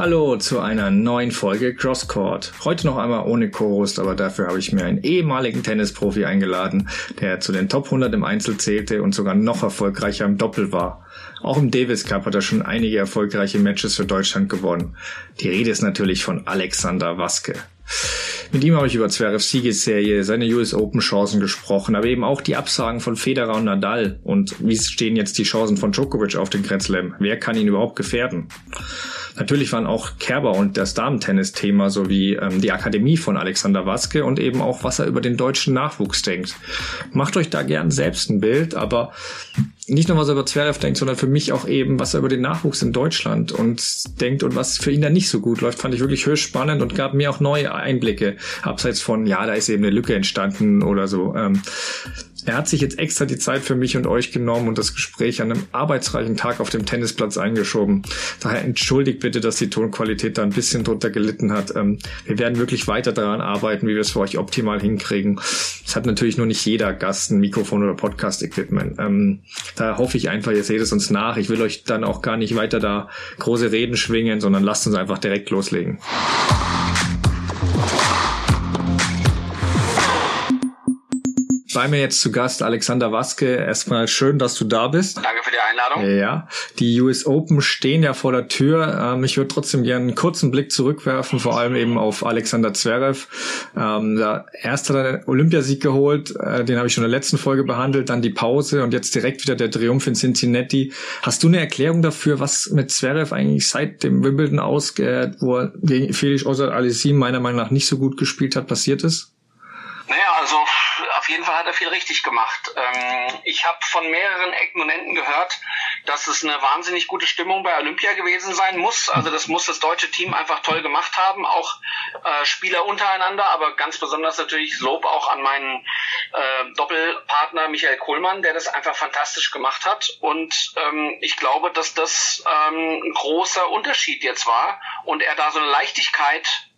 Hallo zu einer neuen Folge Crosscourt. Heute noch einmal ohne Co-Host, aber dafür habe ich mir einen ehemaligen Tennisprofi eingeladen, der zu den Top 100 im Einzel zählte und sogar noch erfolgreicher im Doppel war. Auch im Davis Cup hat er schon einige erfolgreiche Matches für Deutschland gewonnen. Die Rede ist natürlich von Alexander Waske. Mit ihm habe ich über Zverevs Siegesserie, seine US Open Chancen gesprochen, aber eben auch die Absagen von Federer und Nadal und wie stehen jetzt die Chancen von Djokovic auf den Grand Slam? Wer kann ihn überhaupt gefährden? Natürlich waren auch Kerber und das Damentennis Thema sowie ähm, die Akademie von Alexander Waske und eben auch, was er über den deutschen Nachwuchs denkt. Macht euch da gern selbst ein Bild, aber nicht nur, was er über Zverev denkt, sondern für mich auch eben, was er über den Nachwuchs in Deutschland und denkt und was für ihn da nicht so gut läuft, fand ich wirklich höchst spannend und gab mir auch neue Einblicke, abseits von, ja, da ist eben eine Lücke entstanden oder so. Ähm, er hat sich jetzt extra die Zeit für mich und euch genommen und das Gespräch an einem arbeitsreichen Tag auf dem Tennisplatz eingeschoben. Daher entschuldigt bitte, dass die Tonqualität da ein bisschen drunter gelitten hat. Ähm, wir werden wirklich weiter daran arbeiten, wie wir es für euch optimal hinkriegen. Es hat natürlich nur nicht jeder Gast ein Mikrofon oder Podcast-Equipment. Ähm, da hoffe ich einfach, ihr seht es uns nach. Ich will euch dann auch gar nicht weiter da große Reden schwingen, sondern lasst uns einfach direkt loslegen. Bei mir jetzt zu Gast Alexander Waske. Erstmal schön, dass du da bist. Danke für die Einladung. Ja, die US Open stehen ja vor der Tür. Ähm, ich würde trotzdem gerne einen kurzen Blick zurückwerfen, vor allem eben auf Alexander Zverev. Ähm, der erste hat Olympiasieg geholt, äh, den habe ich schon in der letzten Folge behandelt, dann die Pause und jetzt direkt wieder der Triumph in Cincinnati. Hast du eine Erklärung dafür, was mit Zverev eigentlich seit dem Wimbledon ausgeht, wo er gegen Felix Außer-Aliassime meiner Meinung nach nicht so gut gespielt hat, passiert ist? Naja, also jeden Fall hat er viel richtig gemacht. Ähm, ich habe von mehreren Ecken und Enden gehört, dass es eine wahnsinnig gute Stimmung bei Olympia gewesen sein muss. Also das muss das deutsche Team einfach toll gemacht haben, auch äh, Spieler untereinander, aber ganz besonders natürlich Lob auch an meinen äh, Doppelpartner Michael Kohlmann, der das einfach fantastisch gemacht hat. Und ähm, ich glaube, dass das ähm, ein großer Unterschied jetzt war und er da so eine Leichtigkeit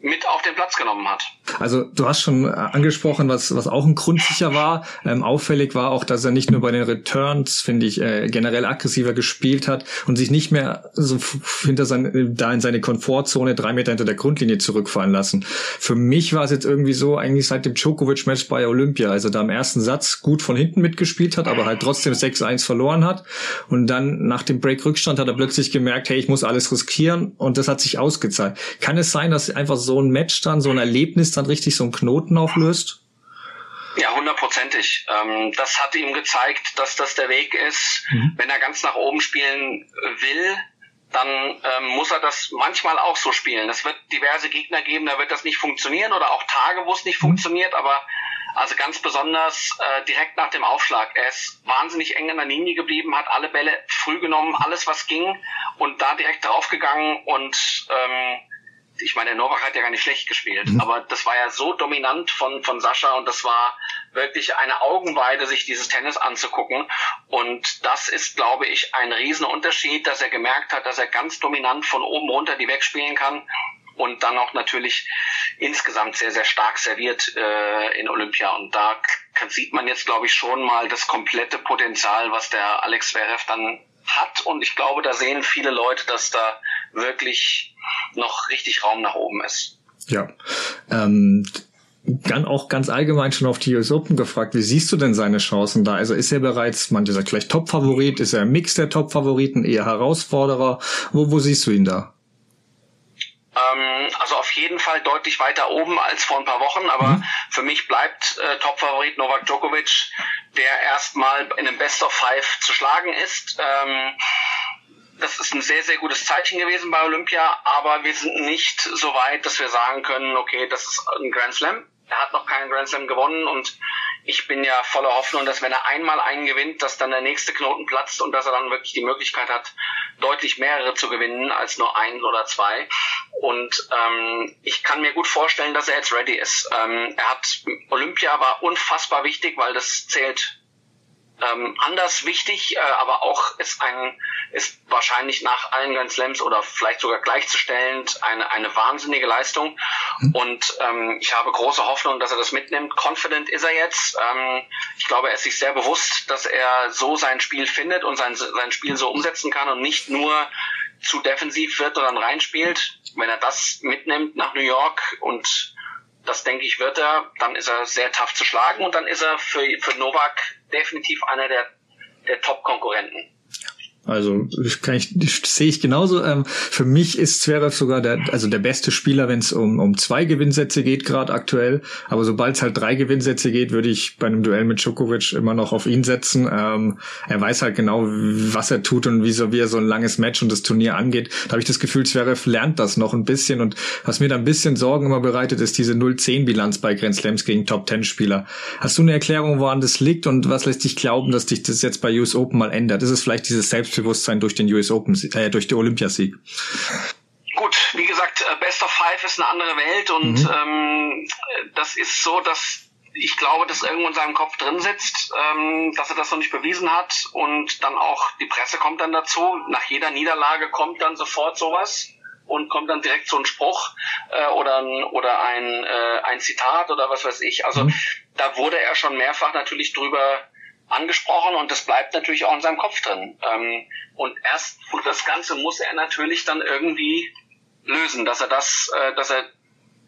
mit auf den Platz genommen hat. Also du hast schon äh, angesprochen, was, was auch ein Grund sicher war. Ähm, auffällig war auch, dass er nicht nur bei den Returns, finde ich, äh, generell aggressiver gespielt hat und sich nicht mehr so hinter sein, da in seine Komfortzone drei Meter hinter der Grundlinie zurückfallen lassen. Für mich war es jetzt irgendwie so, eigentlich seit dem Djokovic-Match bei Olympia, also da im ersten Satz gut von hinten mitgespielt hat, aber halt trotzdem 6-1 verloren hat. Und dann nach dem Break-Rückstand hat er plötzlich gemerkt, hey, ich muss alles riskieren und das hat sich ausgezahlt. Kann es sein, dass einfach so ein Match dann, so ein Erlebnis dann richtig so einen Knoten auflöst? Ja, hundertprozentig. Ähm, das hat ihm gezeigt, dass das der Weg ist. Mhm. Wenn er ganz nach oben spielen will, dann ähm, muss er das manchmal auch so spielen. Es wird diverse Gegner geben, da wird das nicht funktionieren oder auch Tage, wo es nicht mhm. funktioniert, aber also ganz besonders äh, direkt nach dem Aufschlag. Er ist wahnsinnig eng in der Linie geblieben, hat alle Bälle früh genommen, alles was ging und da direkt draufgegangen und ähm, ich meine, der Novak hat ja gar nicht schlecht gespielt, mhm. aber das war ja so dominant von, von Sascha und das war wirklich eine Augenweide, sich dieses Tennis anzugucken. Und das ist, glaube ich, ein Riesenunterschied, dass er gemerkt hat, dass er ganz dominant von oben runter die wegspielen kann und dann auch natürlich insgesamt sehr, sehr stark serviert äh, in Olympia. Und da sieht man jetzt, glaube ich, schon mal das komplette Potenzial, was der Alex Zverev dann hat. Und ich glaube, da sehen viele Leute, dass da wirklich noch richtig Raum nach oben ist. Ja. Ähm dann auch ganz allgemein schon auf die US Open gefragt, wie siehst du denn seine Chancen da? Also ist er bereits, manche sagt vielleicht Top-Favorit, ist er ein Mix der Top-Favoriten, eher Herausforderer? Wo, wo siehst du ihn da? Ähm, also auf jeden Fall deutlich weiter oben als vor ein paar Wochen, aber mhm. für mich bleibt äh, Top-Favorit Novak Djokovic, der erstmal in einem Best of Five zu schlagen ist. Ähm, das ist ein sehr, sehr gutes Zeichen gewesen bei Olympia, aber wir sind nicht so weit, dass wir sagen können, okay, das ist ein Grand Slam. Er hat noch keinen Grand Slam gewonnen und ich bin ja voller Hoffnung, dass wenn er einmal einen gewinnt, dass dann der nächste Knoten platzt und dass er dann wirklich die Möglichkeit hat, deutlich mehrere zu gewinnen als nur ein oder zwei. Und ähm, ich kann mir gut vorstellen, dass er jetzt ready ist. Ähm, er hat Olympia war unfassbar wichtig, weil das zählt ähm, anders wichtig, äh, aber auch ist ein ist wahrscheinlich nach allen Grand Slams oder vielleicht sogar gleichzustellend eine eine wahnsinnige Leistung mhm. und ähm, ich habe große Hoffnung, dass er das mitnimmt. Confident ist er jetzt. Ähm, ich glaube, er ist sich sehr bewusst, dass er so sein Spiel findet und sein sein Spiel so umsetzen kann und nicht nur zu defensiv wird und dann reinspielt. Wenn er das mitnimmt nach New York und das denke ich wird er, dann ist er sehr tough zu schlagen und dann ist er für, für Novak definitiv einer der, der Top-Konkurrenten. Also kann ich, sehe ich genauso. Ähm, für mich ist Zverev sogar der, also der beste Spieler, wenn es um, um zwei Gewinnsätze geht, gerade aktuell. Aber sobald es halt drei Gewinnsätze geht, würde ich bei einem Duell mit Djokovic immer noch auf ihn setzen. Ähm, er weiß halt genau, was er tut und wie, so, wie er so ein langes Match und das Turnier angeht. Da habe ich das Gefühl, Zverev lernt das noch ein bisschen. Und was mir da ein bisschen Sorgen immer bereitet, ist diese 0-10-Bilanz bei Grand Slams gegen Top-10-Spieler. Hast du eine Erklärung, woran das liegt und was lässt dich glauben, dass dich das jetzt bei US Open mal ändert? Ist es vielleicht dieses Selbst Selbstbewusstsein durch den US Open, äh, durch den Olympiasieg. Gut, wie gesagt, äh, Best of Five ist eine andere Welt und mhm. ähm, das ist so, dass ich glaube, dass irgendwo in seinem Kopf drin sitzt, ähm, dass er das noch nicht bewiesen hat und dann auch die Presse kommt dann dazu. Nach jeder Niederlage kommt dann sofort sowas und kommt dann direkt so ein Spruch äh, oder ein, oder ein, äh, ein Zitat oder was weiß ich. Also mhm. da wurde er schon mehrfach natürlich drüber angesprochen und das bleibt natürlich auch in seinem Kopf drin. Ähm, und erst und das Ganze muss er natürlich dann irgendwie lösen, dass er das, äh, dass er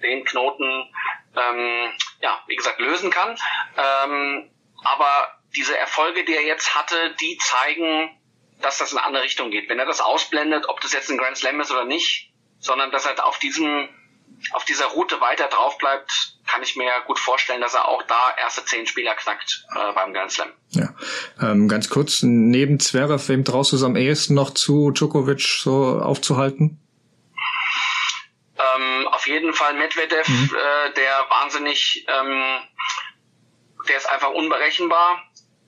den Knoten, ähm, ja, wie gesagt, lösen kann. Ähm, aber diese Erfolge, die er jetzt hatte, die zeigen, dass das in eine andere Richtung geht. Wenn er das ausblendet, ob das jetzt ein Grand Slam ist oder nicht, sondern dass er auf diesem, auf dieser Route weiter drauf bleibt, kann ich mir gut vorstellen, dass er auch da erste zehn Spieler knackt äh, beim Grand Slam. Ja, ähm, ganz kurz, neben Zverev, wem traust du es am ehesten noch zu, Djokovic so aufzuhalten? Ähm, auf jeden Fall Medvedev, mhm. äh, der wahnsinnig, ähm, der ist einfach unberechenbar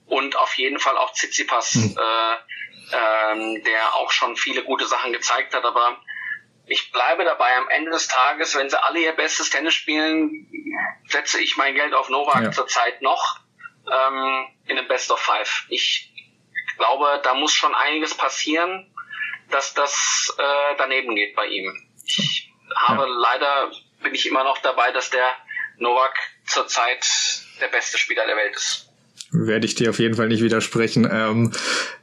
und auf jeden Fall auch Tsitsipas, mhm. äh, ähm, der auch schon viele gute Sachen gezeigt hat, aber ich bleibe dabei, am Ende des Tages, wenn sie alle ihr bestes Tennis spielen, setze ich mein Geld auf Novak ja. zurzeit noch ähm, in den Best of Five. Ich glaube, da muss schon einiges passieren, dass das äh, daneben geht bei ihm. Ich habe ja. leider, bin ich immer noch dabei, dass der Novak zurzeit der beste Spieler der Welt ist werde ich dir auf jeden Fall nicht widersprechen. Ähm,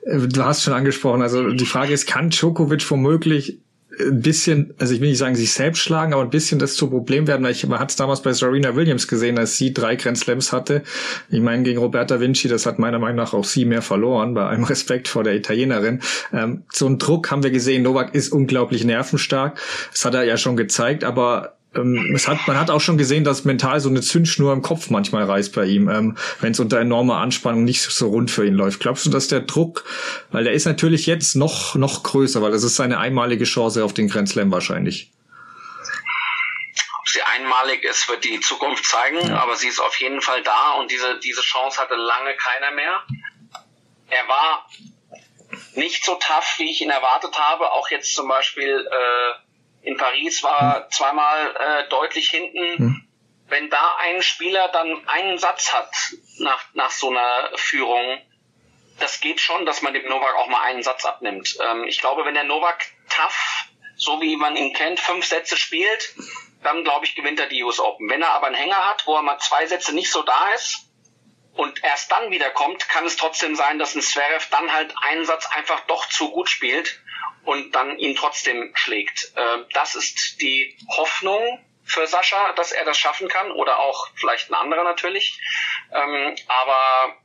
du hast schon angesprochen, also die Frage ist, kann Djokovic womöglich ein bisschen, also ich will nicht sagen, sich selbst schlagen, aber ein bisschen das zu Problem werden. Ich, man hat es damals bei Serena Williams gesehen, als sie drei Grand Slams hatte. Ich meine, gegen Roberta Vinci, das hat meiner Meinung nach auch sie mehr verloren, bei allem Respekt vor der Italienerin. Ähm, so einen Druck haben wir gesehen. Novak ist unglaublich nervenstark. Das hat er ja schon gezeigt, aber ähm, es hat, man hat auch schon gesehen, dass mental so eine Zündschnur im Kopf manchmal reißt bei ihm, ähm, wenn es unter enormer Anspannung nicht so rund für ihn läuft. Glaubst du, dass der Druck, weil der ist natürlich jetzt noch, noch größer, weil das ist seine einmalige Chance auf den Grand Slam wahrscheinlich. Ob sie einmalig ist, wird die Zukunft zeigen, ja. aber sie ist auf jeden Fall da und diese, diese Chance hatte lange keiner mehr. Er war nicht so tough, wie ich ihn erwartet habe, auch jetzt zum Beispiel äh, in Paris war hm. zweimal äh, deutlich hinten. Hm. Wenn da ein Spieler dann einen Satz hat nach, nach so einer Führung, das geht schon, dass man dem Novak auch mal einen Satz abnimmt. Ähm, ich glaube, wenn der Novak tough, so wie man ihn kennt, fünf Sätze spielt, dann glaube ich, gewinnt er die US Open. Wenn er aber einen Hänger hat, wo er mal zwei Sätze nicht so da ist und erst dann wieder kommt, kann es trotzdem sein, dass ein Zverev dann halt einen Satz einfach doch zu gut spielt und dann ihn trotzdem schlägt. Ähm, das ist die Hoffnung für Sascha, dass er das schaffen kann oder auch vielleicht ein anderer natürlich. Ähm, aber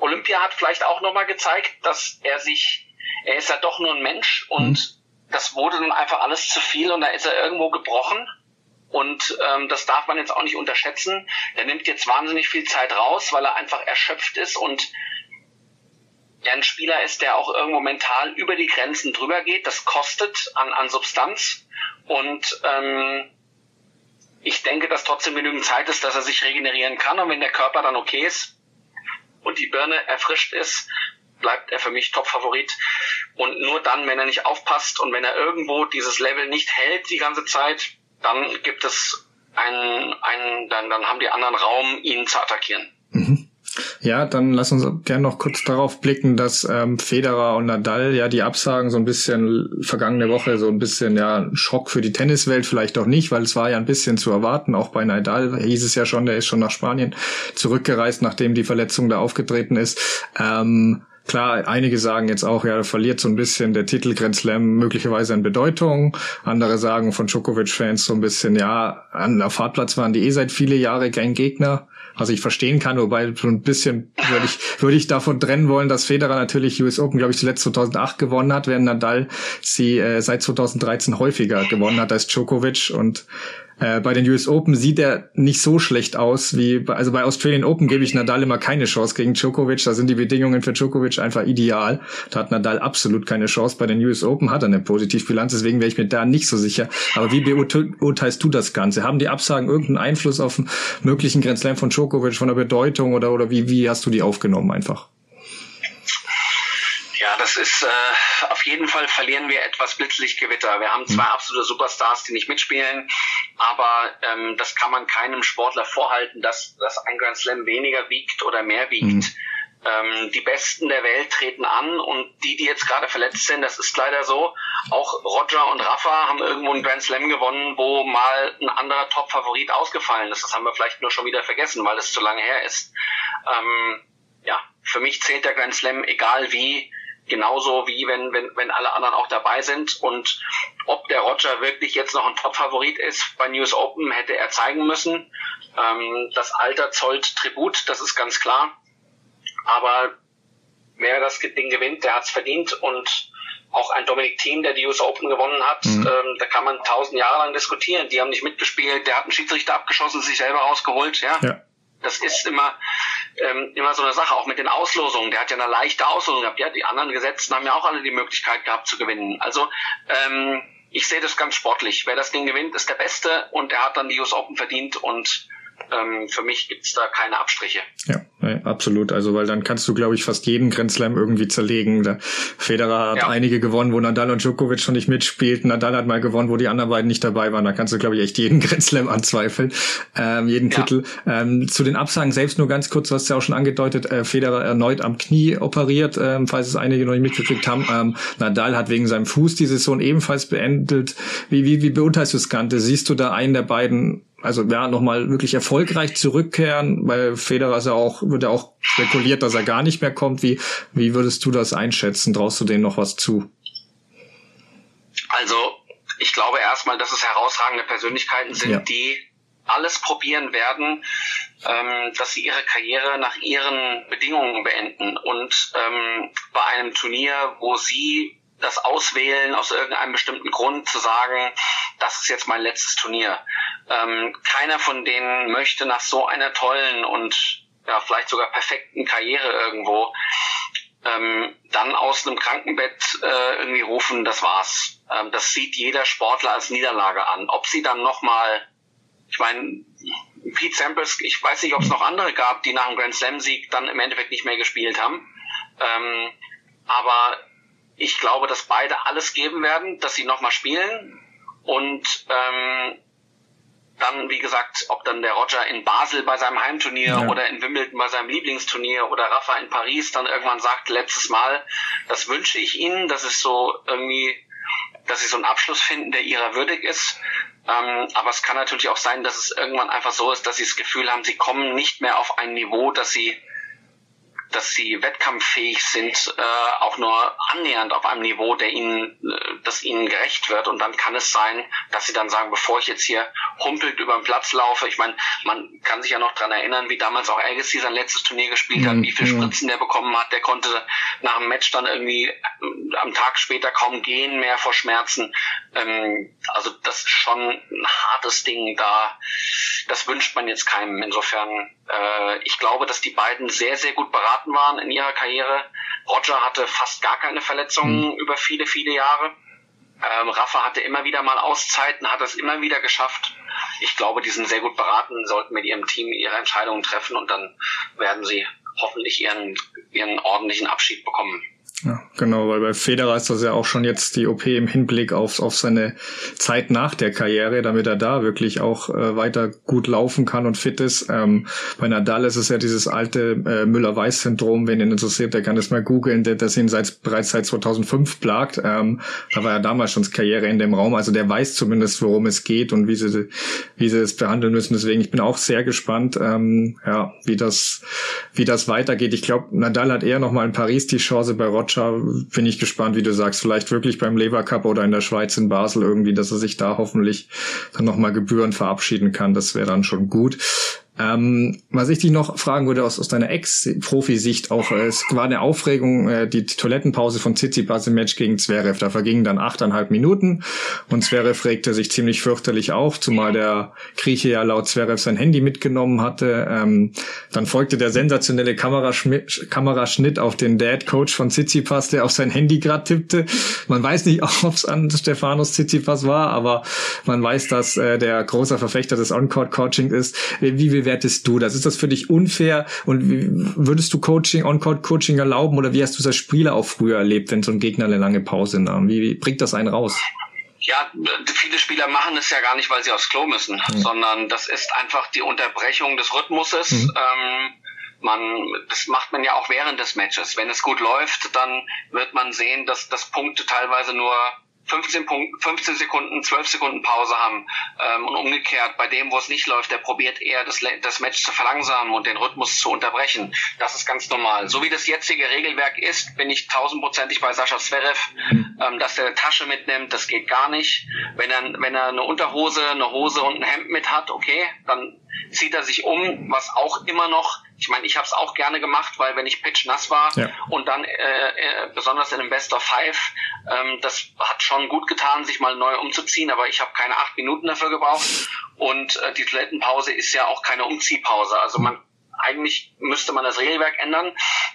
Olympia hat vielleicht auch nochmal gezeigt, dass er sich, er ist ja doch nur ein Mensch und mhm. das wurde dann einfach alles zu viel und da ist er irgendwo gebrochen. Und ähm, das darf man jetzt auch nicht unterschätzen. Er nimmt jetzt wahnsinnig viel Zeit raus, weil er einfach erschöpft ist und er ein Spieler ist, der auch irgendwo mental über die Grenzen drüber geht. Das kostet an, an Substanz. Und ähm, ich denke, dass trotzdem genügend Zeit ist, dass er sich regenerieren kann. Und wenn der Körper dann okay ist und die Birne erfrischt ist, bleibt er für mich Top-Favorit. Und nur dann, wenn er nicht aufpasst und wenn er irgendwo dieses Level nicht hält die ganze Zeit, dann gibt es einen, einen dann, dann haben die anderen Raum, ihn zu attackieren. Mhm. Ja, dann lass uns gerne noch kurz darauf blicken, dass ähm, Federer und Nadal ja die Absagen so ein bisschen vergangene Woche so ein bisschen ja Schock für die Tenniswelt vielleicht auch nicht, weil es war ja ein bisschen zu erwarten. Auch bei Nadal hieß es ja schon, der ist schon nach Spanien zurückgereist, nachdem die Verletzung da aufgetreten ist. Ähm, klar, einige sagen jetzt auch, ja, verliert so ein bisschen der Titel Grand Slam möglicherweise an Bedeutung. Andere sagen von Djokovic-Fans so ein bisschen, ja, an der Fahrtplatz waren die eh seit viele Jahre kein Gegner. Was ich verstehen kann, wobei so ein bisschen würde ich, würde ich davon trennen wollen, dass Federer natürlich US Open, glaube ich, zuletzt 2008 gewonnen hat, während Nadal sie äh, seit 2013 häufiger gewonnen hat als Djokovic. Und äh, bei den US Open sieht er nicht so schlecht aus wie, bei, also bei Australian Open gebe ich Nadal immer keine Chance gegen Djokovic. Da sind die Bedingungen für Djokovic einfach ideal. Da hat Nadal absolut keine Chance. Bei den US Open hat er eine Positivbilanz, deswegen wäre ich mir da nicht so sicher. Aber wie beurteilst du das Ganze? Haben die Absagen irgendeinen Einfluss auf einen möglichen Grand Slam von Djokovic, von der Bedeutung oder, oder wie, wie hast du die aufgenommen einfach? Ja, das ist äh, auf jeden Fall verlieren wir etwas Blitzlichtgewitter. Wir haben zwei mhm. absolute Superstars, die nicht mitspielen, aber ähm, das kann man keinem Sportler vorhalten, dass, dass ein Grand Slam weniger wiegt oder mehr wiegt. Mhm. Ähm, die Besten der Welt treten an und die, die jetzt gerade verletzt sind, das ist leider so. Auch Roger und Rafa haben irgendwo einen Grand Slam gewonnen, wo mal ein anderer Top-Favorit ausgefallen ist. Das haben wir vielleicht nur schon wieder vergessen, weil es zu lange her ist. Ähm, ja, für mich zählt der Grand Slam, egal wie, genauso wie wenn, wenn, wenn alle anderen auch dabei sind. Und ob der Roger wirklich jetzt noch ein Top-Favorit ist bei News Open, hätte er zeigen müssen. Ähm, das Alter zollt Tribut, das ist ganz klar. Aber wer das Ding gewinnt, der hat es verdient und auch ein Dominik Thiem, der die US Open gewonnen hat, mhm. ähm, da kann man tausend Jahre lang diskutieren. Die haben nicht mitgespielt, der hat einen Schiedsrichter abgeschossen, sich selber rausgeholt, ja. ja. Das ist immer, ähm, immer so eine Sache, auch mit den Auslosungen. Der hat ja eine leichte Auslosung gehabt. Ja, die anderen Gesetzten haben ja auch alle die Möglichkeit gehabt zu gewinnen. Also ähm, ich sehe das ganz sportlich. Wer das Ding gewinnt, ist der Beste und er hat dann die US Open verdient und ähm, für mich gibt's da keine Abstriche. Ja, absolut. Also weil dann kannst du, glaube ich, fast jeden Grand Slam irgendwie zerlegen. Der Federer hat ja. einige gewonnen, wo Nadal und Djokovic schon nicht mitspielten. Nadal hat mal gewonnen, wo die anderen beiden nicht dabei waren. Da kannst du, glaube ich, echt jeden Grand Slam anzweifeln, ähm, jeden ja. Titel. Ähm, zu den Absagen selbst nur ganz kurz, du hast ja auch schon angedeutet, äh, Federer erneut am Knie operiert, ähm, falls es einige noch nicht mitgekriegt haben. Ähm, Nadal hat wegen seinem Fuß die Saison ebenfalls beendet. Wie, wie, wie beurteilst du das Ganze? Siehst du da einen der beiden also ja, nochmal wirklich erfolgreich zurückkehren, weil Federer ist ja auch, wird ja auch spekuliert, dass er gar nicht mehr kommt. Wie, wie würdest du das einschätzen? Traust du denen noch was zu? Also, ich glaube erstmal, dass es herausragende Persönlichkeiten sind, ja. die alles probieren werden, ähm, dass sie ihre Karriere nach ihren Bedingungen beenden. Und ähm, bei einem Turnier, wo sie das auswählen aus irgendeinem bestimmten Grund zu sagen, das ist jetzt mein letztes Turnier. Ähm, keiner von denen möchte nach so einer tollen und ja, vielleicht sogar perfekten Karriere irgendwo ähm, dann aus einem Krankenbett äh, irgendwie rufen, das war's. Ähm, das sieht jeder Sportler als Niederlage an. Ob sie dann nochmal, ich meine, Pete Samples, ich weiß nicht, ob es noch andere gab, die nach dem Grand Slam-Sieg dann im Endeffekt nicht mehr gespielt haben. Ähm, aber ich glaube, dass beide alles geben werden, dass sie nochmal spielen. Und ähm, dann, wie gesagt, ob dann der Roger in Basel bei seinem Heimturnier ja. oder in Wimbledon bei seinem Lieblingsturnier oder Rafa in Paris dann irgendwann sagt, letztes Mal, das wünsche ich Ihnen, das ist so irgendwie, dass Sie so einen Abschluss finden, der Ihrer würdig ist. Ähm, aber es kann natürlich auch sein, dass es irgendwann einfach so ist, dass Sie das Gefühl haben, Sie kommen nicht mehr auf ein Niveau, dass Sie dass sie wettkampffähig sind, äh, auch nur annähernd auf einem Niveau, der ihnen, äh, das ihnen gerecht wird. Und dann kann es sein, dass sie dann sagen, bevor ich jetzt hier humpelt über den Platz laufe, ich meine, man kann sich ja noch dran erinnern, wie damals auch Agassi sein letztes Turnier gespielt hat, mhm. wie viel Spritzen der bekommen hat. Der konnte nach dem Match dann irgendwie äh, am Tag später kaum gehen mehr vor Schmerzen. Ähm, also das ist schon ein hartes Ding da. Das wünscht man jetzt keinem. Insofern, äh, ich glaube, dass die beiden sehr, sehr gut beraten waren in ihrer Karriere. Roger hatte fast gar keine Verletzungen mhm. über viele, viele Jahre. Ähm, Rafa hatte immer wieder mal Auszeiten, hat es immer wieder geschafft. Ich glaube, die sind sehr gut beraten, sollten mit ihrem Team ihre Entscheidungen treffen und dann werden sie hoffentlich ihren, ihren ordentlichen Abschied bekommen. Ja, Genau, weil bei Federer ist das ja auch schon jetzt die OP im Hinblick auf, auf seine Zeit nach der Karriere, damit er da wirklich auch äh, weiter gut laufen kann und fit ist. Ähm, bei Nadal ist es ja dieses alte äh, Müller-Weiß-Syndrom, wen ihn interessiert, der kann das mal googeln, das ihn seit, bereits seit 2005 plagt. Ähm, da war ja damals schon Karriere in dem Raum, also der weiß zumindest, worum es geht und wie sie, wie sie es behandeln müssen. Deswegen, ich bin auch sehr gespannt, ähm, ja, wie das, wie das weitergeht. Ich glaube, Nadal hat eher noch mal in Paris die Chance bei Roger bin ich gespannt, wie du sagst, vielleicht wirklich beim Lever Cup oder in der Schweiz in Basel irgendwie, dass er sich da hoffentlich dann nochmal Gebühren verabschieden kann. Das wäre dann schon gut. Ähm, was ich dich noch fragen würde aus, aus deiner Ex-Profi-Sicht auch, äh, es war eine Aufregung, äh, die, Toilettenpause von Tsitsipas im Match gegen Zverev. Da vergingen dann achteinhalb Minuten und Zverev regte sich ziemlich fürchterlich auf, zumal der Grieche ja laut Zverev sein Handy mitgenommen hatte. Ähm, dann folgte der sensationelle Kameraschnitt auf den Dad-Coach von Tsitsipas, der auf sein Handy gerade tippte. Man weiß nicht, ob es an Stefanos Tsitsipas war, aber man weiß, dass äh, der großer Verfechter des On-Court-Coaching ist. Wie, wie bewertest du das? Ist das für dich unfair? Und würdest du Coaching, On-Court-Coaching erlauben oder wie hast du das als Spieler auch früher erlebt, wenn so ein Gegner eine lange Pause nahm? Wie, wie bringt das einen raus? Ja, viele Spieler machen es ja gar nicht, weil sie aufs Klo müssen, mhm. sondern das ist einfach die Unterbrechung des Rhythmuses. Mhm. Ähm, man, das macht man ja auch während des Matches. Wenn es gut läuft, dann wird man sehen, dass, dass Punkte teilweise nur 15, Punkt, 15 Sekunden, 12 Sekunden Pause haben ähm, und umgekehrt bei dem, wo es nicht läuft, der probiert eher das, das Match zu verlangsamen und den Rhythmus zu unterbrechen. Das ist ganz normal. So wie das jetzige Regelwerk ist, bin ich tausendprozentig bei Sascha Zverev, ähm, dass er eine Tasche mitnimmt, das geht gar nicht. Wenn er, wenn er eine Unterhose, eine Hose und ein Hemd mit hat, okay, dann zieht er sich um, was auch immer noch ich meine, ich habe es auch gerne gemacht, weil wenn ich pitch nass war ja. und dann äh, äh, besonders in dem Best of Five, ähm, das hat schon gut getan, sich mal neu umzuziehen, aber ich habe keine acht Minuten dafür gebraucht und äh, die Toilettenpause ist ja auch keine Umziehpause. Also man eigentlich müsste man das Regelwerk ändern,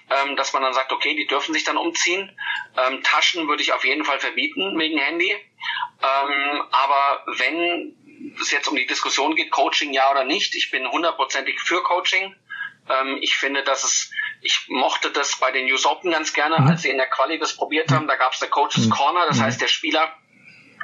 ähm, dass man dann sagt, okay, die dürfen sich dann umziehen. Ähm, Taschen würde ich auf jeden Fall verbieten wegen Handy. Ähm, aber wenn es jetzt um die Diskussion geht, Coaching ja oder nicht, ich bin hundertprozentig für Coaching. Ähm, ich finde, dass es, ich mochte das bei den News Open ganz gerne, mhm. als sie in der Quali das probiert haben. Da gab es der Coaches mhm. Corner, das mhm. heißt, der Spieler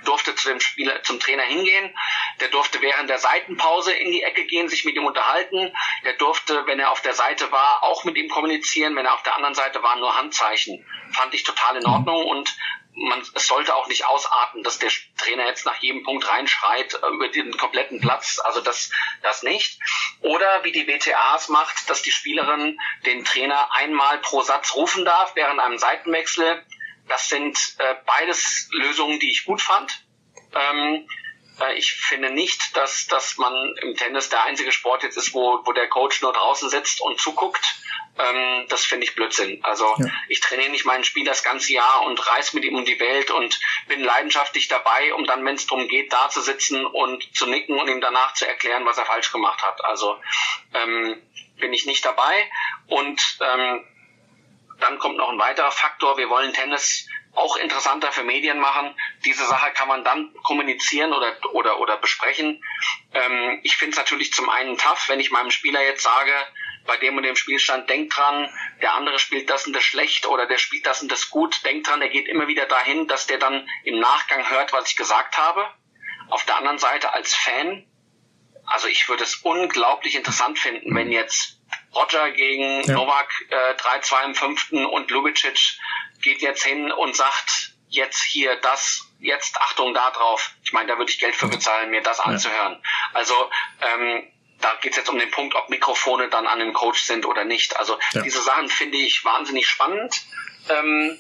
durfte zu dem Spieler, zum Trainer hingehen. Der durfte während der Seitenpause in die Ecke gehen, sich mit ihm unterhalten. Der durfte, wenn er auf der Seite war, auch mit ihm kommunizieren. Wenn er auf der anderen Seite war, nur Handzeichen. Fand ich total in mhm. Ordnung und man, es sollte auch nicht ausarten, dass der Trainer jetzt nach jedem Punkt reinschreit äh, über den kompletten Platz. Also das, das nicht. Oder wie die WTA es macht, dass die Spielerin den Trainer einmal pro Satz rufen darf während einem Seitenwechsel. Das sind äh, beides Lösungen, die ich gut fand. Ähm, äh, ich finde nicht, dass, dass man im Tennis der einzige Sport jetzt ist, wo, wo der Coach nur draußen sitzt und zuguckt. Ähm, das finde ich Blödsinn. Also ja. ich trainiere nicht meinen Spiel das ganze Jahr und reise mit ihm um die Welt und bin leidenschaftlich dabei, um dann, wenn es darum geht, da zu sitzen und zu nicken und ihm danach zu erklären, was er falsch gemacht hat. Also ähm, bin ich nicht dabei. Und ähm, dann kommt noch ein weiterer Faktor. Wir wollen Tennis auch interessanter für Medien machen. Diese Sache kann man dann kommunizieren oder, oder, oder besprechen. Ähm, ich finde es natürlich zum einen tough, wenn ich meinem Spieler jetzt sage, bei dem und dem Spielstand, denk dran, der andere spielt das und das schlecht oder der spielt das und das gut, denk dran, der geht immer wieder dahin, dass der dann im Nachgang hört, was ich gesagt habe. Auf der anderen Seite als Fan, also ich würde es unglaublich interessant finden, wenn jetzt Roger gegen ja. Novak äh, 3-2 im fünften und Lubicic geht jetzt hin und sagt, jetzt hier das, jetzt Achtung da drauf. Ich meine, da würde ich Geld für bezahlen, mir das anzuhören. Ja. Also ähm, da geht es jetzt um den Punkt, ob Mikrofone dann an den Coach sind oder nicht. Also ja. diese Sachen finde ich wahnsinnig spannend. Ähm,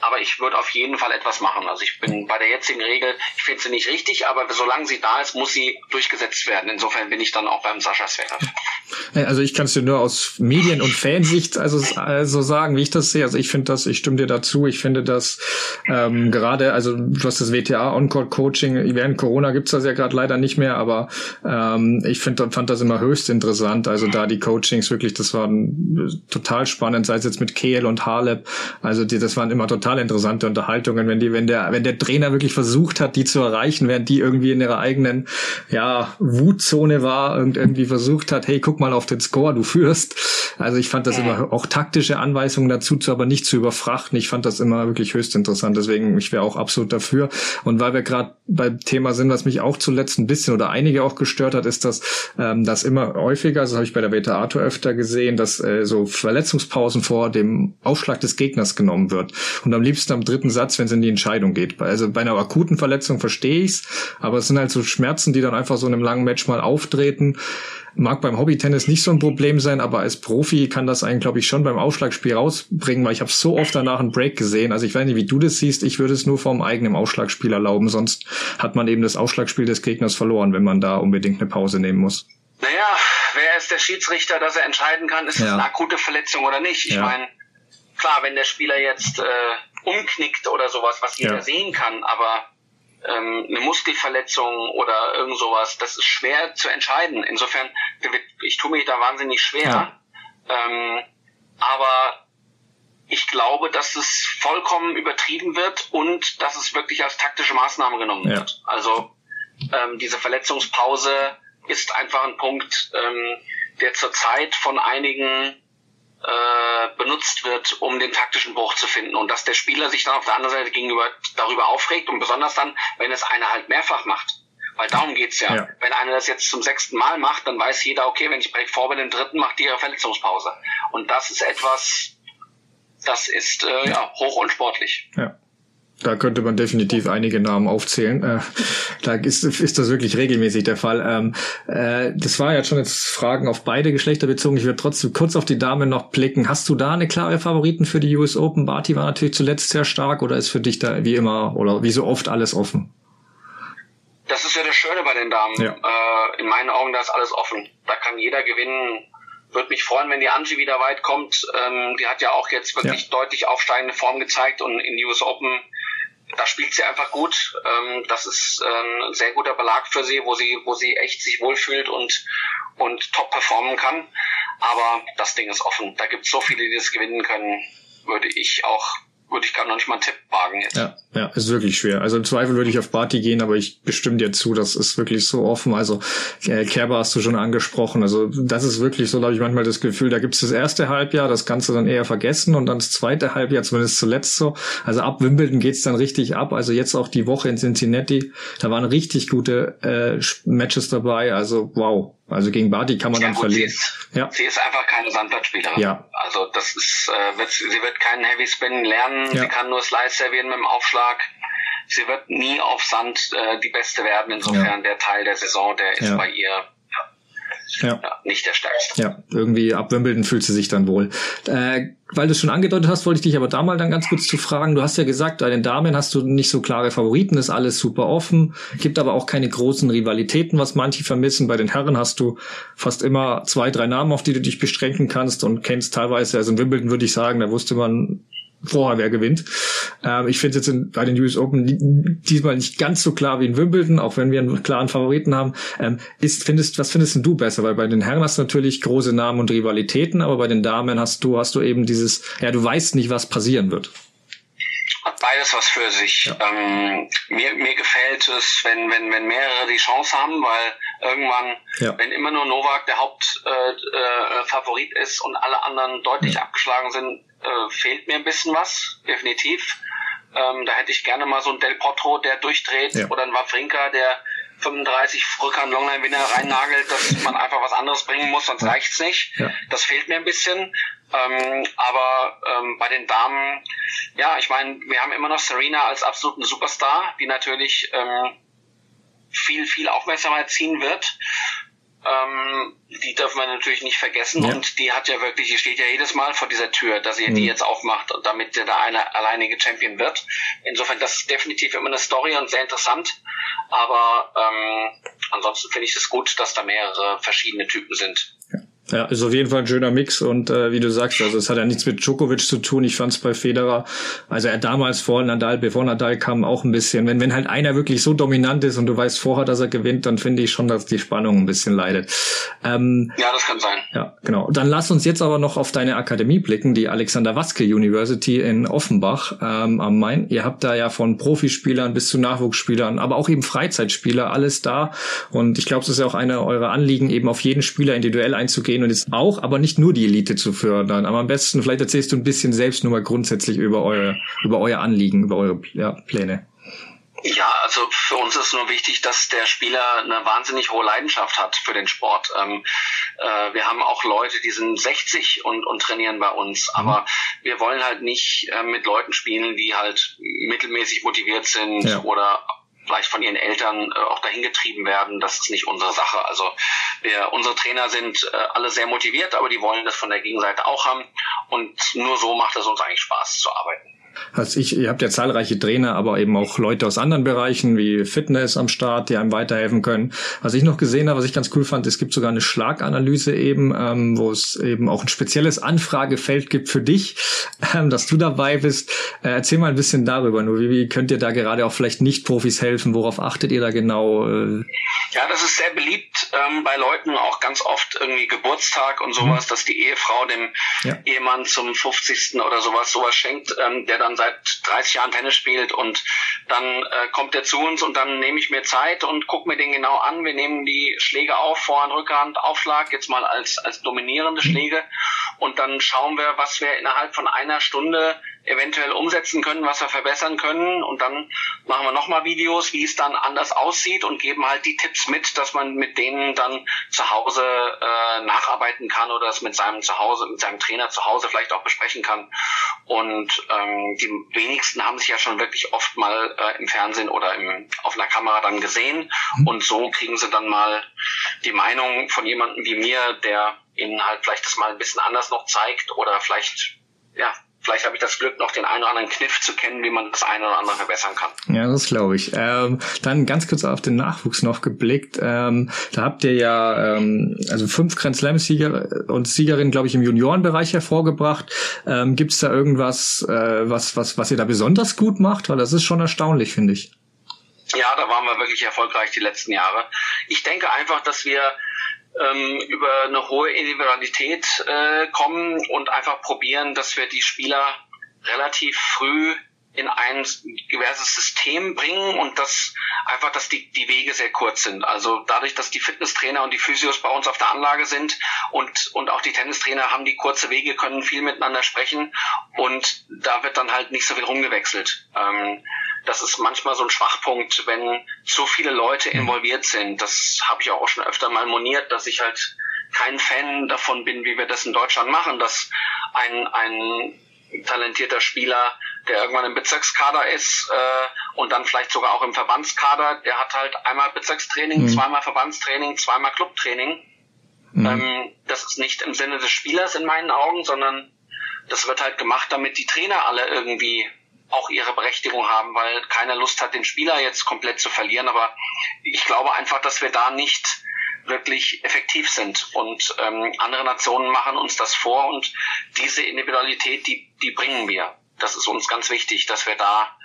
aber ich würde auf jeden Fall etwas machen. Also ich bin bei der jetzigen Regel, ich finde sie nicht richtig, aber solange sie da ist, muss sie durchgesetzt werden. Insofern bin ich dann auch beim Sascha Zverev. Also ich kann es dir nur aus Medien- und Fansicht also, also sagen, wie ich das sehe. Also ich finde das, ich stimme dir dazu. Ich finde das ähm, gerade, also du hast das WTA On-Court Coaching, während Corona gibt's das ja gerade leider nicht mehr, aber ähm, ich finde, fand das immer höchst interessant. Also da die Coachings wirklich, das war total spannend, sei es jetzt mit Kehl und Halep. Also die, das waren immer total total interessante Unterhaltungen, wenn die, wenn der, wenn der Trainer wirklich versucht hat, die zu erreichen, während die irgendwie in ihrer eigenen, ja, Wutzone war und irgendwie versucht hat, hey, guck mal auf den Score, du führst. Also ich fand das immer auch taktische Anweisungen dazu zu, aber nicht zu überfrachten. Ich fand das immer wirklich höchst interessant. Deswegen, ich wäre auch absolut dafür. Und weil wir gerade beim Thema sind, was mich auch zuletzt ein bisschen oder einige auch gestört hat, ist, dass ähm, das immer häufiger, das habe ich bei der Beta Arthur öfter gesehen, dass äh, so Verletzungspausen vor dem Aufschlag des Gegners genommen wird. Und am liebsten am dritten Satz, wenn es in die Entscheidung geht. Also bei einer akuten Verletzung verstehe ich's, aber es sind halt so Schmerzen, die dann einfach so in einem langen Match mal auftreten. Mag beim Hobbytennis nicht so ein Problem sein, aber als Profi kann das einen, glaube ich, schon beim Aufschlagspiel rausbringen, weil ich habe so oft danach einen Break gesehen. Also ich weiß nicht, wie du das siehst. Ich würde es nur vom eigenen Aufschlagspiel erlauben, sonst hat man eben das Aufschlagspiel des Gegners verloren, wenn man da unbedingt eine Pause nehmen muss. Naja, wer ist der Schiedsrichter, dass er entscheiden kann, ist ja. das eine akute Verletzung oder nicht? Ich ja. meine, klar, wenn der Spieler jetzt äh, umknickt oder sowas, was jeder ja. sehen kann, aber ähm, eine Muskelverletzung oder irgend sowas, das ist schwer zu entscheiden. Insofern, ich tue mich da wahnsinnig schwer. Ja. Ähm, aber ich glaube, dass es vollkommen übertrieben wird und dass es wirklich als taktische Maßnahme genommen ja. wird. Also ähm, diese Verletzungspause ist einfach ein Punkt, ähm, der zurzeit von einigen äh, benutzt wird, um den taktischen Bruch zu finden. Und dass der Spieler sich dann auf der anderen Seite gegenüber darüber aufregt und besonders dann, wenn es einer halt mehrfach macht. Weil darum geht's ja. ja. Wenn einer das jetzt zum sechsten Mal macht, dann weiß jeder, okay, wenn ich Break vor bin, den dritten macht die ihre Verletzungspause. Und das ist etwas, das ist äh, ja, hoch unsportlich. Ja. Da könnte man definitiv einige Namen aufzählen. Äh, da ist, ist das wirklich regelmäßig der Fall. Ähm, äh, das war ja schon jetzt Fragen auf beide Geschlechter bezogen. Ich würde trotzdem kurz auf die Damen noch blicken. Hast du da eine klare Favoriten für die US Open? Barty war natürlich zuletzt sehr stark oder ist für dich da wie immer oder wie so oft alles offen? Das ist ja das Schöne bei den Damen. Ja. Äh, in meinen Augen, da ist alles offen. Da kann jeder gewinnen. Würde mich freuen, wenn die Angie wieder weit kommt. Ähm, die hat ja auch jetzt wirklich ja. deutlich aufsteigende Form gezeigt und in die US Open spielt sie einfach gut. Ähm, das ist ähm, ein sehr guter Belag für sie, wo sie, wo sie echt sich wohlfühlt und, und top performen kann. Aber das Ding ist offen. Da gibt es so viele, die das gewinnen können, würde ich auch würde ich gar nicht mal einen Tipp wagen jetzt. Ja, ja, ist wirklich schwer. Also im Zweifel würde ich auf Barty gehen, aber ich bestimme dir zu, das ist wirklich so offen. Also äh, Kerber hast du schon angesprochen. Also das ist wirklich so, habe ich manchmal das Gefühl, da gibt es das erste Halbjahr, das du dann eher vergessen und dann das zweite Halbjahr, zumindest zuletzt so. Also ab Wimbledon geht's dann richtig ab. Also jetzt auch die Woche in Cincinnati, da waren richtig gute äh, Matches dabei. Also wow, also gegen Barty kann man ja, dann gut, verlieren. Sie ist, ja. sie ist einfach keine Sandplatzspielerin. Ja. Also das ist, äh, wird, sie wird keinen Heavy Spin lernen. Ja. Sie kann nur Slice servieren mit dem Aufschlag. Sie wird nie auf Sand äh, die Beste werden. Insofern ja. der Teil der Saison, der ist bei ihr ja. ja. nicht der stärkste. Ja, irgendwie ab Wimbledon fühlt sie sich dann wohl. Äh, weil du es schon angedeutet hast, wollte ich dich aber da mal dann ganz kurz zu fragen. Du hast ja gesagt, bei den Damen hast du nicht so klare Favoriten, ist alles super offen, gibt aber auch keine großen Rivalitäten, was manche vermissen. Bei den Herren hast du fast immer zwei, drei Namen, auf die du dich beschränken kannst und kennst teilweise, also in Wimbledon würde ich sagen, da wusste man vorher wer gewinnt. Ähm, ich finde es jetzt in, bei den US Open diesmal nicht ganz so klar wie in Wimbledon, auch wenn wir einen klaren Favoriten haben. Ähm, ist, findest, was findest du besser? Weil bei den Herren hast du natürlich große Namen und Rivalitäten, aber bei den Damen hast du, hast du eben dieses, ja, du weißt nicht, was passieren wird beides was für sich. Ja. Ähm, mir, mir gefällt es, wenn, wenn, wenn mehrere die Chance haben, weil irgendwann, ja. wenn immer nur Novak der Hauptfavorit äh, äh, ist und alle anderen deutlich ja. abgeschlagen sind, äh, fehlt mir ein bisschen was, definitiv. Ähm, da hätte ich gerne mal so einen Del Potro, der durchdreht, oder einen Wawrinka, der 35 Rückhand Longline Winner reinnagelt, dass man einfach was anderes bringen muss, sonst reicht's nicht. Ja. Das fehlt mir ein bisschen. Ähm, aber ähm, bei den Damen, ja, ich meine, wir haben immer noch Serena als absoluten Superstar, die natürlich ähm, viel, viel Aufmerksamkeit ziehen wird. Ähm, die dürfen wir natürlich nicht vergessen ja. und die hat ja wirklich, die steht ja jedes Mal vor dieser Tür, dass sie mhm. die jetzt aufmacht, damit sie da eine alleinige Champion wird. Insofern, das ist definitiv immer eine Story und sehr interessant. Aber ähm, ansonsten finde ich es gut, dass da mehrere verschiedene Typen sind. Ja. Ja, ist auf jeden Fall ein schöner Mix und äh, wie du sagst, also es hat ja nichts mit Djokovic zu tun. Ich fand es bei Federer, also er damals vor Nadal, bevor Nadal kam, auch ein bisschen. Wenn wenn halt einer wirklich so dominant ist und du weißt vorher, dass er gewinnt, dann finde ich schon, dass die Spannung ein bisschen leidet. Ähm, ja, das kann sein. Ja, genau. Dann lass uns jetzt aber noch auf deine Akademie blicken, die Alexander Waske University in Offenbach ähm, am Main. Ihr habt da ja von Profispielern bis zu Nachwuchsspielern, aber auch eben Freizeitspieler alles da. Und ich glaube, es ist ja auch eine eurer Anliegen, eben auf jeden Spieler individuell einzugehen gehen und jetzt auch, aber nicht nur die Elite zu fördern. Aber am besten, vielleicht erzählst du ein bisschen selbst nur mal grundsätzlich über eure, über euer Anliegen, über eure ja, Pläne. Ja, also für uns ist nur wichtig, dass der Spieler eine wahnsinnig hohe Leidenschaft hat für den Sport. Ähm, äh, wir haben auch Leute, die sind 60 und, und trainieren bei uns, mhm. aber wir wollen halt nicht äh, mit Leuten spielen, die halt mittelmäßig motiviert sind ja. oder vielleicht von ihren Eltern äh, auch dahin getrieben werden. Das ist nicht unsere Sache. Also wir, unsere Trainer sind äh, alle sehr motiviert, aber die wollen das von der Gegenseite auch haben. Und nur so macht es uns eigentlich Spaß zu arbeiten. Also ich, ihr habt ja zahlreiche Trainer, aber eben auch Leute aus anderen Bereichen wie Fitness am Start, die einem weiterhelfen können. Was ich noch gesehen habe, was ich ganz cool fand, es gibt sogar eine Schlaganalyse eben, ähm, wo es eben auch ein spezielles Anfragefeld gibt für dich, ähm, dass du dabei bist. Äh, erzähl mal ein bisschen darüber. Nur wie, wie könnt ihr da gerade auch vielleicht Nicht-Profis helfen? Worauf achtet ihr da genau? Äh? Ja, das ist sehr beliebt ähm, bei Leuten, auch ganz oft irgendwie Geburtstag und sowas, mhm. dass die Ehefrau dem ja. Ehemann zum 50. oder sowas sowas schenkt, ähm, der dann seit 30 Jahren Tennis spielt und dann äh, kommt er zu uns und dann nehme ich mir Zeit und gucke mir den genau an. Wir nehmen die Schläge auf, Vorhand, Rückhand, Aufschlag, jetzt mal als, als dominierende Schläge und dann schauen wir, was wir innerhalb von einer Stunde eventuell umsetzen können, was wir verbessern können. Und dann machen wir nochmal Videos, wie es dann anders aussieht und geben halt die Tipps mit, dass man mit denen dann zu Hause äh, nacharbeiten kann oder es mit seinem Zuhause, mit seinem Trainer zu Hause vielleicht auch besprechen kann. Und ähm, die wenigsten haben sich ja schon wirklich oft mal äh, im Fernsehen oder im, auf einer Kamera dann gesehen. Und so kriegen sie dann mal die Meinung von jemandem wie mir, der ihnen halt vielleicht das mal ein bisschen anders noch zeigt oder vielleicht ja, vielleicht habe ich das Glück, noch den einen oder anderen Kniff zu kennen, wie man das eine oder andere verbessern kann. Ja, das glaube ich. Ähm, dann ganz kurz auf den Nachwuchs noch geblickt. Ähm, da habt ihr ja ähm, also fünf Grand Slam-Sieger und Siegerinnen, glaube ich, im Juniorenbereich hervorgebracht. Ähm, Gibt es da irgendwas, äh, was, was, was ihr da besonders gut macht? Weil das ist schon erstaunlich, finde ich. Ja, da waren wir wirklich erfolgreich die letzten Jahre. Ich denke einfach, dass wir ähm, über eine hohe Individualität äh, kommen und einfach probieren, dass wir die Spieler relativ früh in ein diverses System bringen und dass einfach, dass die, die Wege sehr kurz sind. Also dadurch, dass die Fitnesstrainer und die Physios bei uns auf der Anlage sind und, und auch die Tennistrainer haben die kurze Wege, können viel miteinander sprechen und da wird dann halt nicht so viel rumgewechselt. Ähm, das ist manchmal so ein Schwachpunkt, wenn so viele Leute mhm. involviert sind. Das habe ich auch schon öfter mal moniert, dass ich halt kein Fan davon bin, wie wir das in Deutschland machen, dass ein, ein talentierter Spieler, der irgendwann im Bezirkskader ist äh, und dann vielleicht sogar auch im Verbandskader, der hat halt einmal Bezirkstraining, mhm. zweimal Verbandstraining, zweimal Clubtraining. Mhm. Ähm, das ist nicht im Sinne des Spielers in meinen Augen, sondern das wird halt gemacht, damit die Trainer alle irgendwie auch ihre Berechtigung haben, weil keiner Lust hat, den Spieler jetzt komplett zu verlieren. Aber ich glaube einfach, dass wir da nicht wirklich effektiv sind. Und ähm, andere Nationen machen uns das vor und diese Individualität, die, die bringen wir. Das ist uns ganz wichtig, dass wir da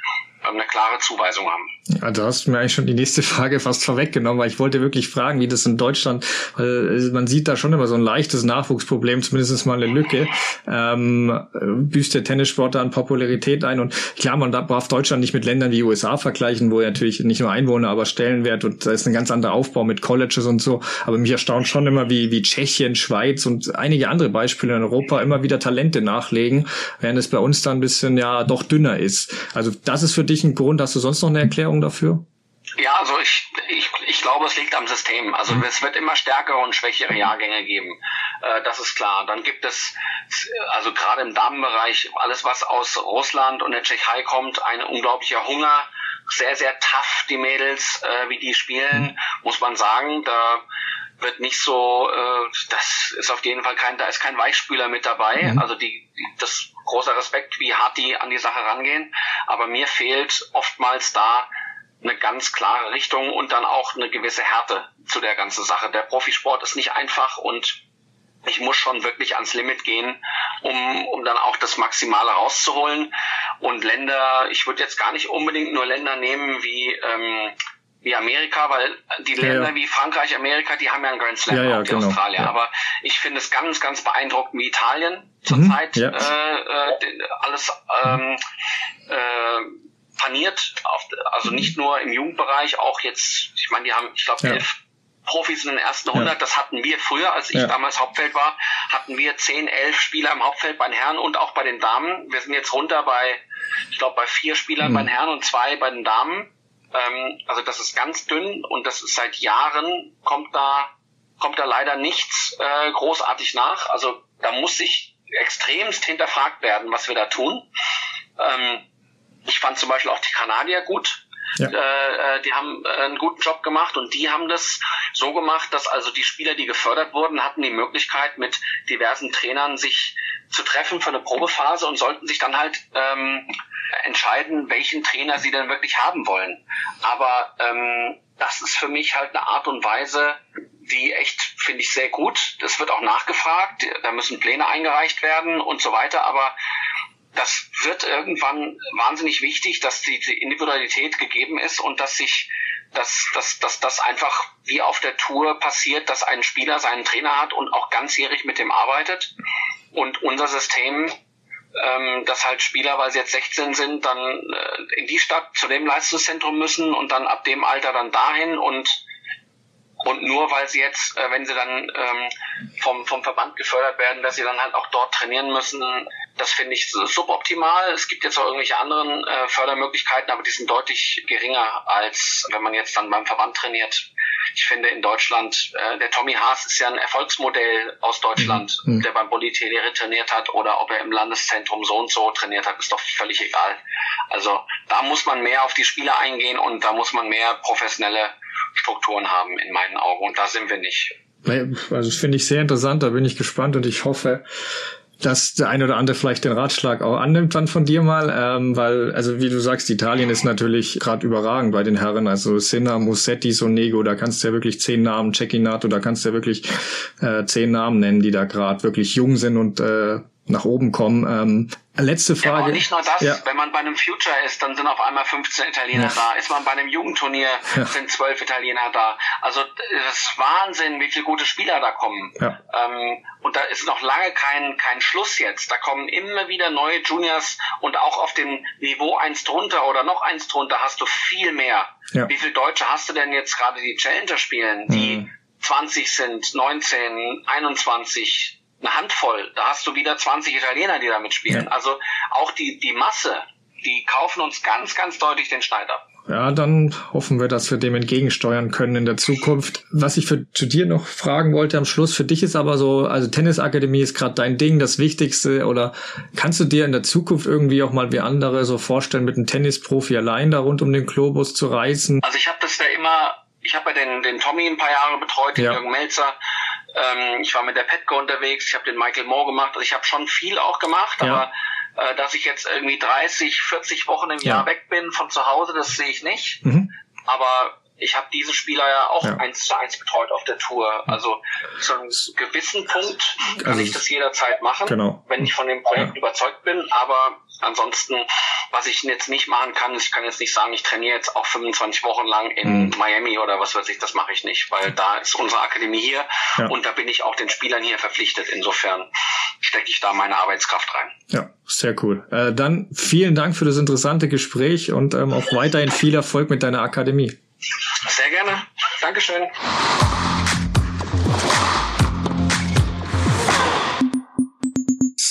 eine klare Zuweisung haben. Ja, du hast mir eigentlich schon die nächste Frage fast vorweggenommen, weil ich wollte wirklich fragen, wie das in Deutschland, weil man sieht da schon immer so ein leichtes Nachwuchsproblem, zumindest mal eine Lücke. Ähm, büßt der Tennissport da an Popularität ein und klar, man darf Deutschland nicht mit Ländern wie USA vergleichen, wo ja natürlich nicht nur Einwohner, aber Stellenwert und da ist ein ganz anderer Aufbau mit Colleges und so. Aber mich erstaunt schon immer, wie, wie Tschechien, Schweiz und einige andere Beispiele in Europa immer wieder Talente nachlegen, während es bei uns dann ein bisschen ja doch dünner ist. Also das ist für dich dich ein Grund? Hast du sonst noch eine Erklärung dafür? Ja, also ich, ich, ich glaube, es liegt am System. Also mhm. es wird immer stärkere und schwächere Jahrgänge geben. Äh, das ist klar. Dann gibt es, also gerade im Damenbereich, alles, was aus Russland und der Tschechei kommt, ein unglaublicher Hunger. Sehr, sehr tough, die Mädels, äh, wie die spielen, mhm. muss man sagen. Da wird nicht so, äh, das ist auf jeden Fall kein, da ist kein Weichspüler mit dabei. Also die, die, das großer Respekt, wie hart die an die Sache rangehen. Aber mir fehlt oftmals da eine ganz klare Richtung und dann auch eine gewisse Härte zu der ganzen Sache. Der Profisport ist nicht einfach und ich muss schon wirklich ans Limit gehen, um, um dann auch das Maximale rauszuholen. Und Länder, ich würde jetzt gar nicht unbedingt nur Länder nehmen wie, ähm, wie Amerika, weil die Länder ja. wie Frankreich, Amerika, die haben ja einen Grand Slam, ja, ja, auch die genau. Australier. Aber ich finde es ganz, ganz beeindruckend, wie Italien zurzeit mhm, äh, äh, alles ähm, äh, paniert. Auf, also nicht nur im Jugendbereich, auch jetzt, ich meine, die haben, ich glaube, elf Profis in den ersten 100, ja. das hatten wir früher, als ich ja. damals Hauptfeld war, hatten wir 10, 11 Spieler im Hauptfeld bei den Herren und auch bei den Damen. Wir sind jetzt runter bei, ich glaube, bei vier Spielern mhm. bei den Herren und zwei bei den Damen. Ähm, also das ist ganz dünn und das ist seit Jahren, kommt da, kommt da leider nichts äh, großartig nach. Also da muss sich extremst hinterfragt werden, was wir da tun. Ähm, ich fand zum Beispiel auch die Kanadier gut. Ja. Äh, äh, die haben äh, einen guten Job gemacht und die haben das so gemacht, dass also die Spieler, die gefördert wurden, hatten die Möglichkeit, mit diversen Trainern sich zu treffen für eine Probephase und sollten sich dann halt ähm, entscheiden, welchen Trainer sie denn wirklich haben wollen. Aber ähm, das ist für mich halt eine Art und Weise, die echt, finde ich, sehr gut. Das wird auch nachgefragt, da müssen Pläne eingereicht werden und so weiter, aber das wird irgendwann wahnsinnig wichtig, dass diese Individualität gegeben ist und dass sich dass, dass, dass das einfach wie auf der Tour passiert, dass ein Spieler seinen Trainer hat und auch ganzjährig mit dem arbeitet. Und unser System, ähm, dass halt Spieler, weil sie jetzt 16 sind, dann äh, in die Stadt zu dem Leistungszentrum müssen und dann ab dem Alter dann dahin und und nur weil sie jetzt, äh, wenn sie dann ähm, vom, vom Verband gefördert werden, dass sie dann halt auch dort trainieren müssen, das finde ich suboptimal. Es gibt jetzt auch irgendwelche anderen äh, Fördermöglichkeiten, aber die sind deutlich geringer, als wenn man jetzt dann beim Verband trainiert. Ich finde in Deutschland, äh, der Tommy Haas ist ja ein Erfolgsmodell aus Deutschland, mhm. der beim Bulli trainiert hat oder ob er im Landeszentrum so und so trainiert hat, ist doch völlig egal. Also da muss man mehr auf die Spieler eingehen und da muss man mehr professionelle Strukturen haben in meinen Augen. Und da sind wir nicht. Also das finde ich sehr interessant, da bin ich gespannt und ich hoffe, dass der eine oder andere vielleicht den Ratschlag auch annimmt dann von dir mal, ähm, weil, also wie du sagst, Italien ist natürlich gerade überragend bei den Herren, also Sinner, Musetti, Sonego, da kannst du ja wirklich zehn Namen, Cecchinato, da kannst du ja wirklich äh, zehn Namen nennen, die da gerade wirklich jung sind und äh, nach oben kommen. Ähm, letzte Frage. Ja, aber nicht nur das, ja. wenn man bei einem Future ist, dann sind auf einmal 15 Italiener ja. da. Ist man bei einem Jugendturnier, ja. sind 12 Italiener da. Also das ist Wahnsinn, wie viele gute Spieler da kommen. Ähm, und da ist noch lange kein, kein Schluss jetzt. Da kommen immer wieder neue Juniors und auch auf dem Niveau eins drunter oder noch eins drunter hast du viel mehr. Wie viele Deutsche hast du denn jetzt gerade, die Challenger spielen, die mhm. 20 sind, 19, 21, eine Handvoll. Da hast du wieder 20 Italiener, die da mitspielen. Ja. Also auch die, die Masse, die kaufen uns ganz, ganz deutlich den Schneid ab. Ja, dann hoffen wir, dass wir dem entgegensteuern können in der Zukunft. Was ich für zu dir noch fragen wollte am Schluss, für dich ist aber so, also Tennisakademie ist gerade dein Ding, das Wichtigste. Oder kannst du dir in der Zukunft irgendwie auch mal wie andere so vorstellen, mit einem Tennisprofi allein da rund um den Globus zu reisen? Also ich habe das da immer, ich habe ja den, den Tommy ein paar Jahre betreut, den ja. Jürgen Melzer. Ähm, ich war mit der Petco unterwegs, ich habe den Michael Moore gemacht. Also ich habe schon viel auch gemacht, ja. aber äh, dass ich jetzt irgendwie 30, 40 Wochen im ja. Jahr weg bin von zu Hause, das sehe ich nicht. Mhm. Aber ich habe diese Spieler ja auch ja. eins zu eins betreut auf der Tour. Also zu einem gewissen Punkt kann also, ich das jederzeit machen, genau. wenn ich von dem Projekt ja. überzeugt bin. Aber ansonsten, was ich jetzt nicht machen kann, ich kann jetzt nicht sagen, ich trainiere jetzt auch 25 Wochen lang in mhm. Miami oder was weiß ich, das mache ich nicht, weil da ist unsere Akademie hier ja. und da bin ich auch den Spielern hier verpflichtet. Insofern stecke ich da meine Arbeitskraft rein. Ja, sehr cool. Äh, dann vielen Dank für das interessante Gespräch und ähm, auch weiterhin viel Erfolg mit deiner Akademie. Sehr gerne. Dankeschön.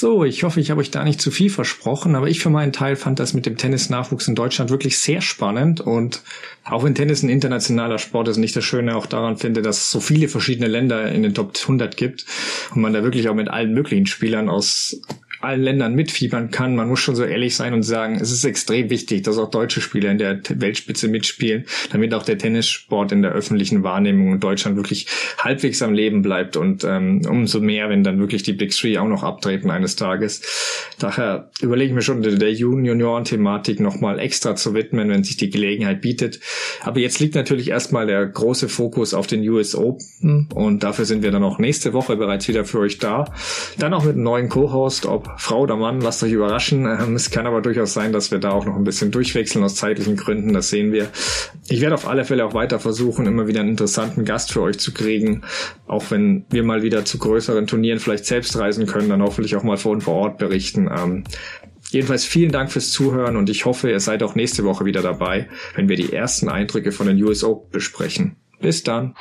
So, ich hoffe, ich habe euch da nicht zu viel versprochen, aber ich für meinen Teil fand das mit dem Tennisnachwuchs in Deutschland wirklich sehr spannend und auch wenn Tennis ein internationaler Sport ist, nicht das Schöne auch daran finde, dass es so viele verschiedene Länder in den Top 100 gibt und man da wirklich auch mit allen möglichen Spielern aus allen Ländern mitfiebern kann. Man muss schon so ehrlich sein und sagen, es ist extrem wichtig, dass auch deutsche Spieler in der Weltspitze mitspielen, damit auch der Tennissport in der öffentlichen Wahrnehmung in Deutschland wirklich halbwegs am Leben bleibt und ähm, umso mehr, wenn dann wirklich die Big Three auch noch abtreten eines Tages. Daher überlege ich mir schon, der Junioren-Thematik nochmal extra zu widmen, wenn sich die Gelegenheit bietet. Aber jetzt liegt natürlich erstmal der große Fokus auf den US Open und dafür sind wir dann auch nächste Woche bereits wieder für euch da. Dann auch mit einem neuen Co-Host, ob Frau oder Mann, lasst euch überraschen. Ähm, es kann aber durchaus sein, dass wir da auch noch ein bisschen durchwechseln aus zeitlichen Gründen, das sehen wir. Ich werde auf alle Fälle auch weiter versuchen, immer wieder einen interessanten Gast für euch zu kriegen, auch wenn wir mal wieder zu größeren Turnieren vielleicht selbst reisen können, dann hoffentlich auch mal von vor Ort berichten. Ähm, Jedenfalls vielen Dank fürs Zuhören und ich hoffe, ihr seid auch nächste Woche wieder dabei, wenn wir die ersten Eindrücke von den USO besprechen. Bis dann.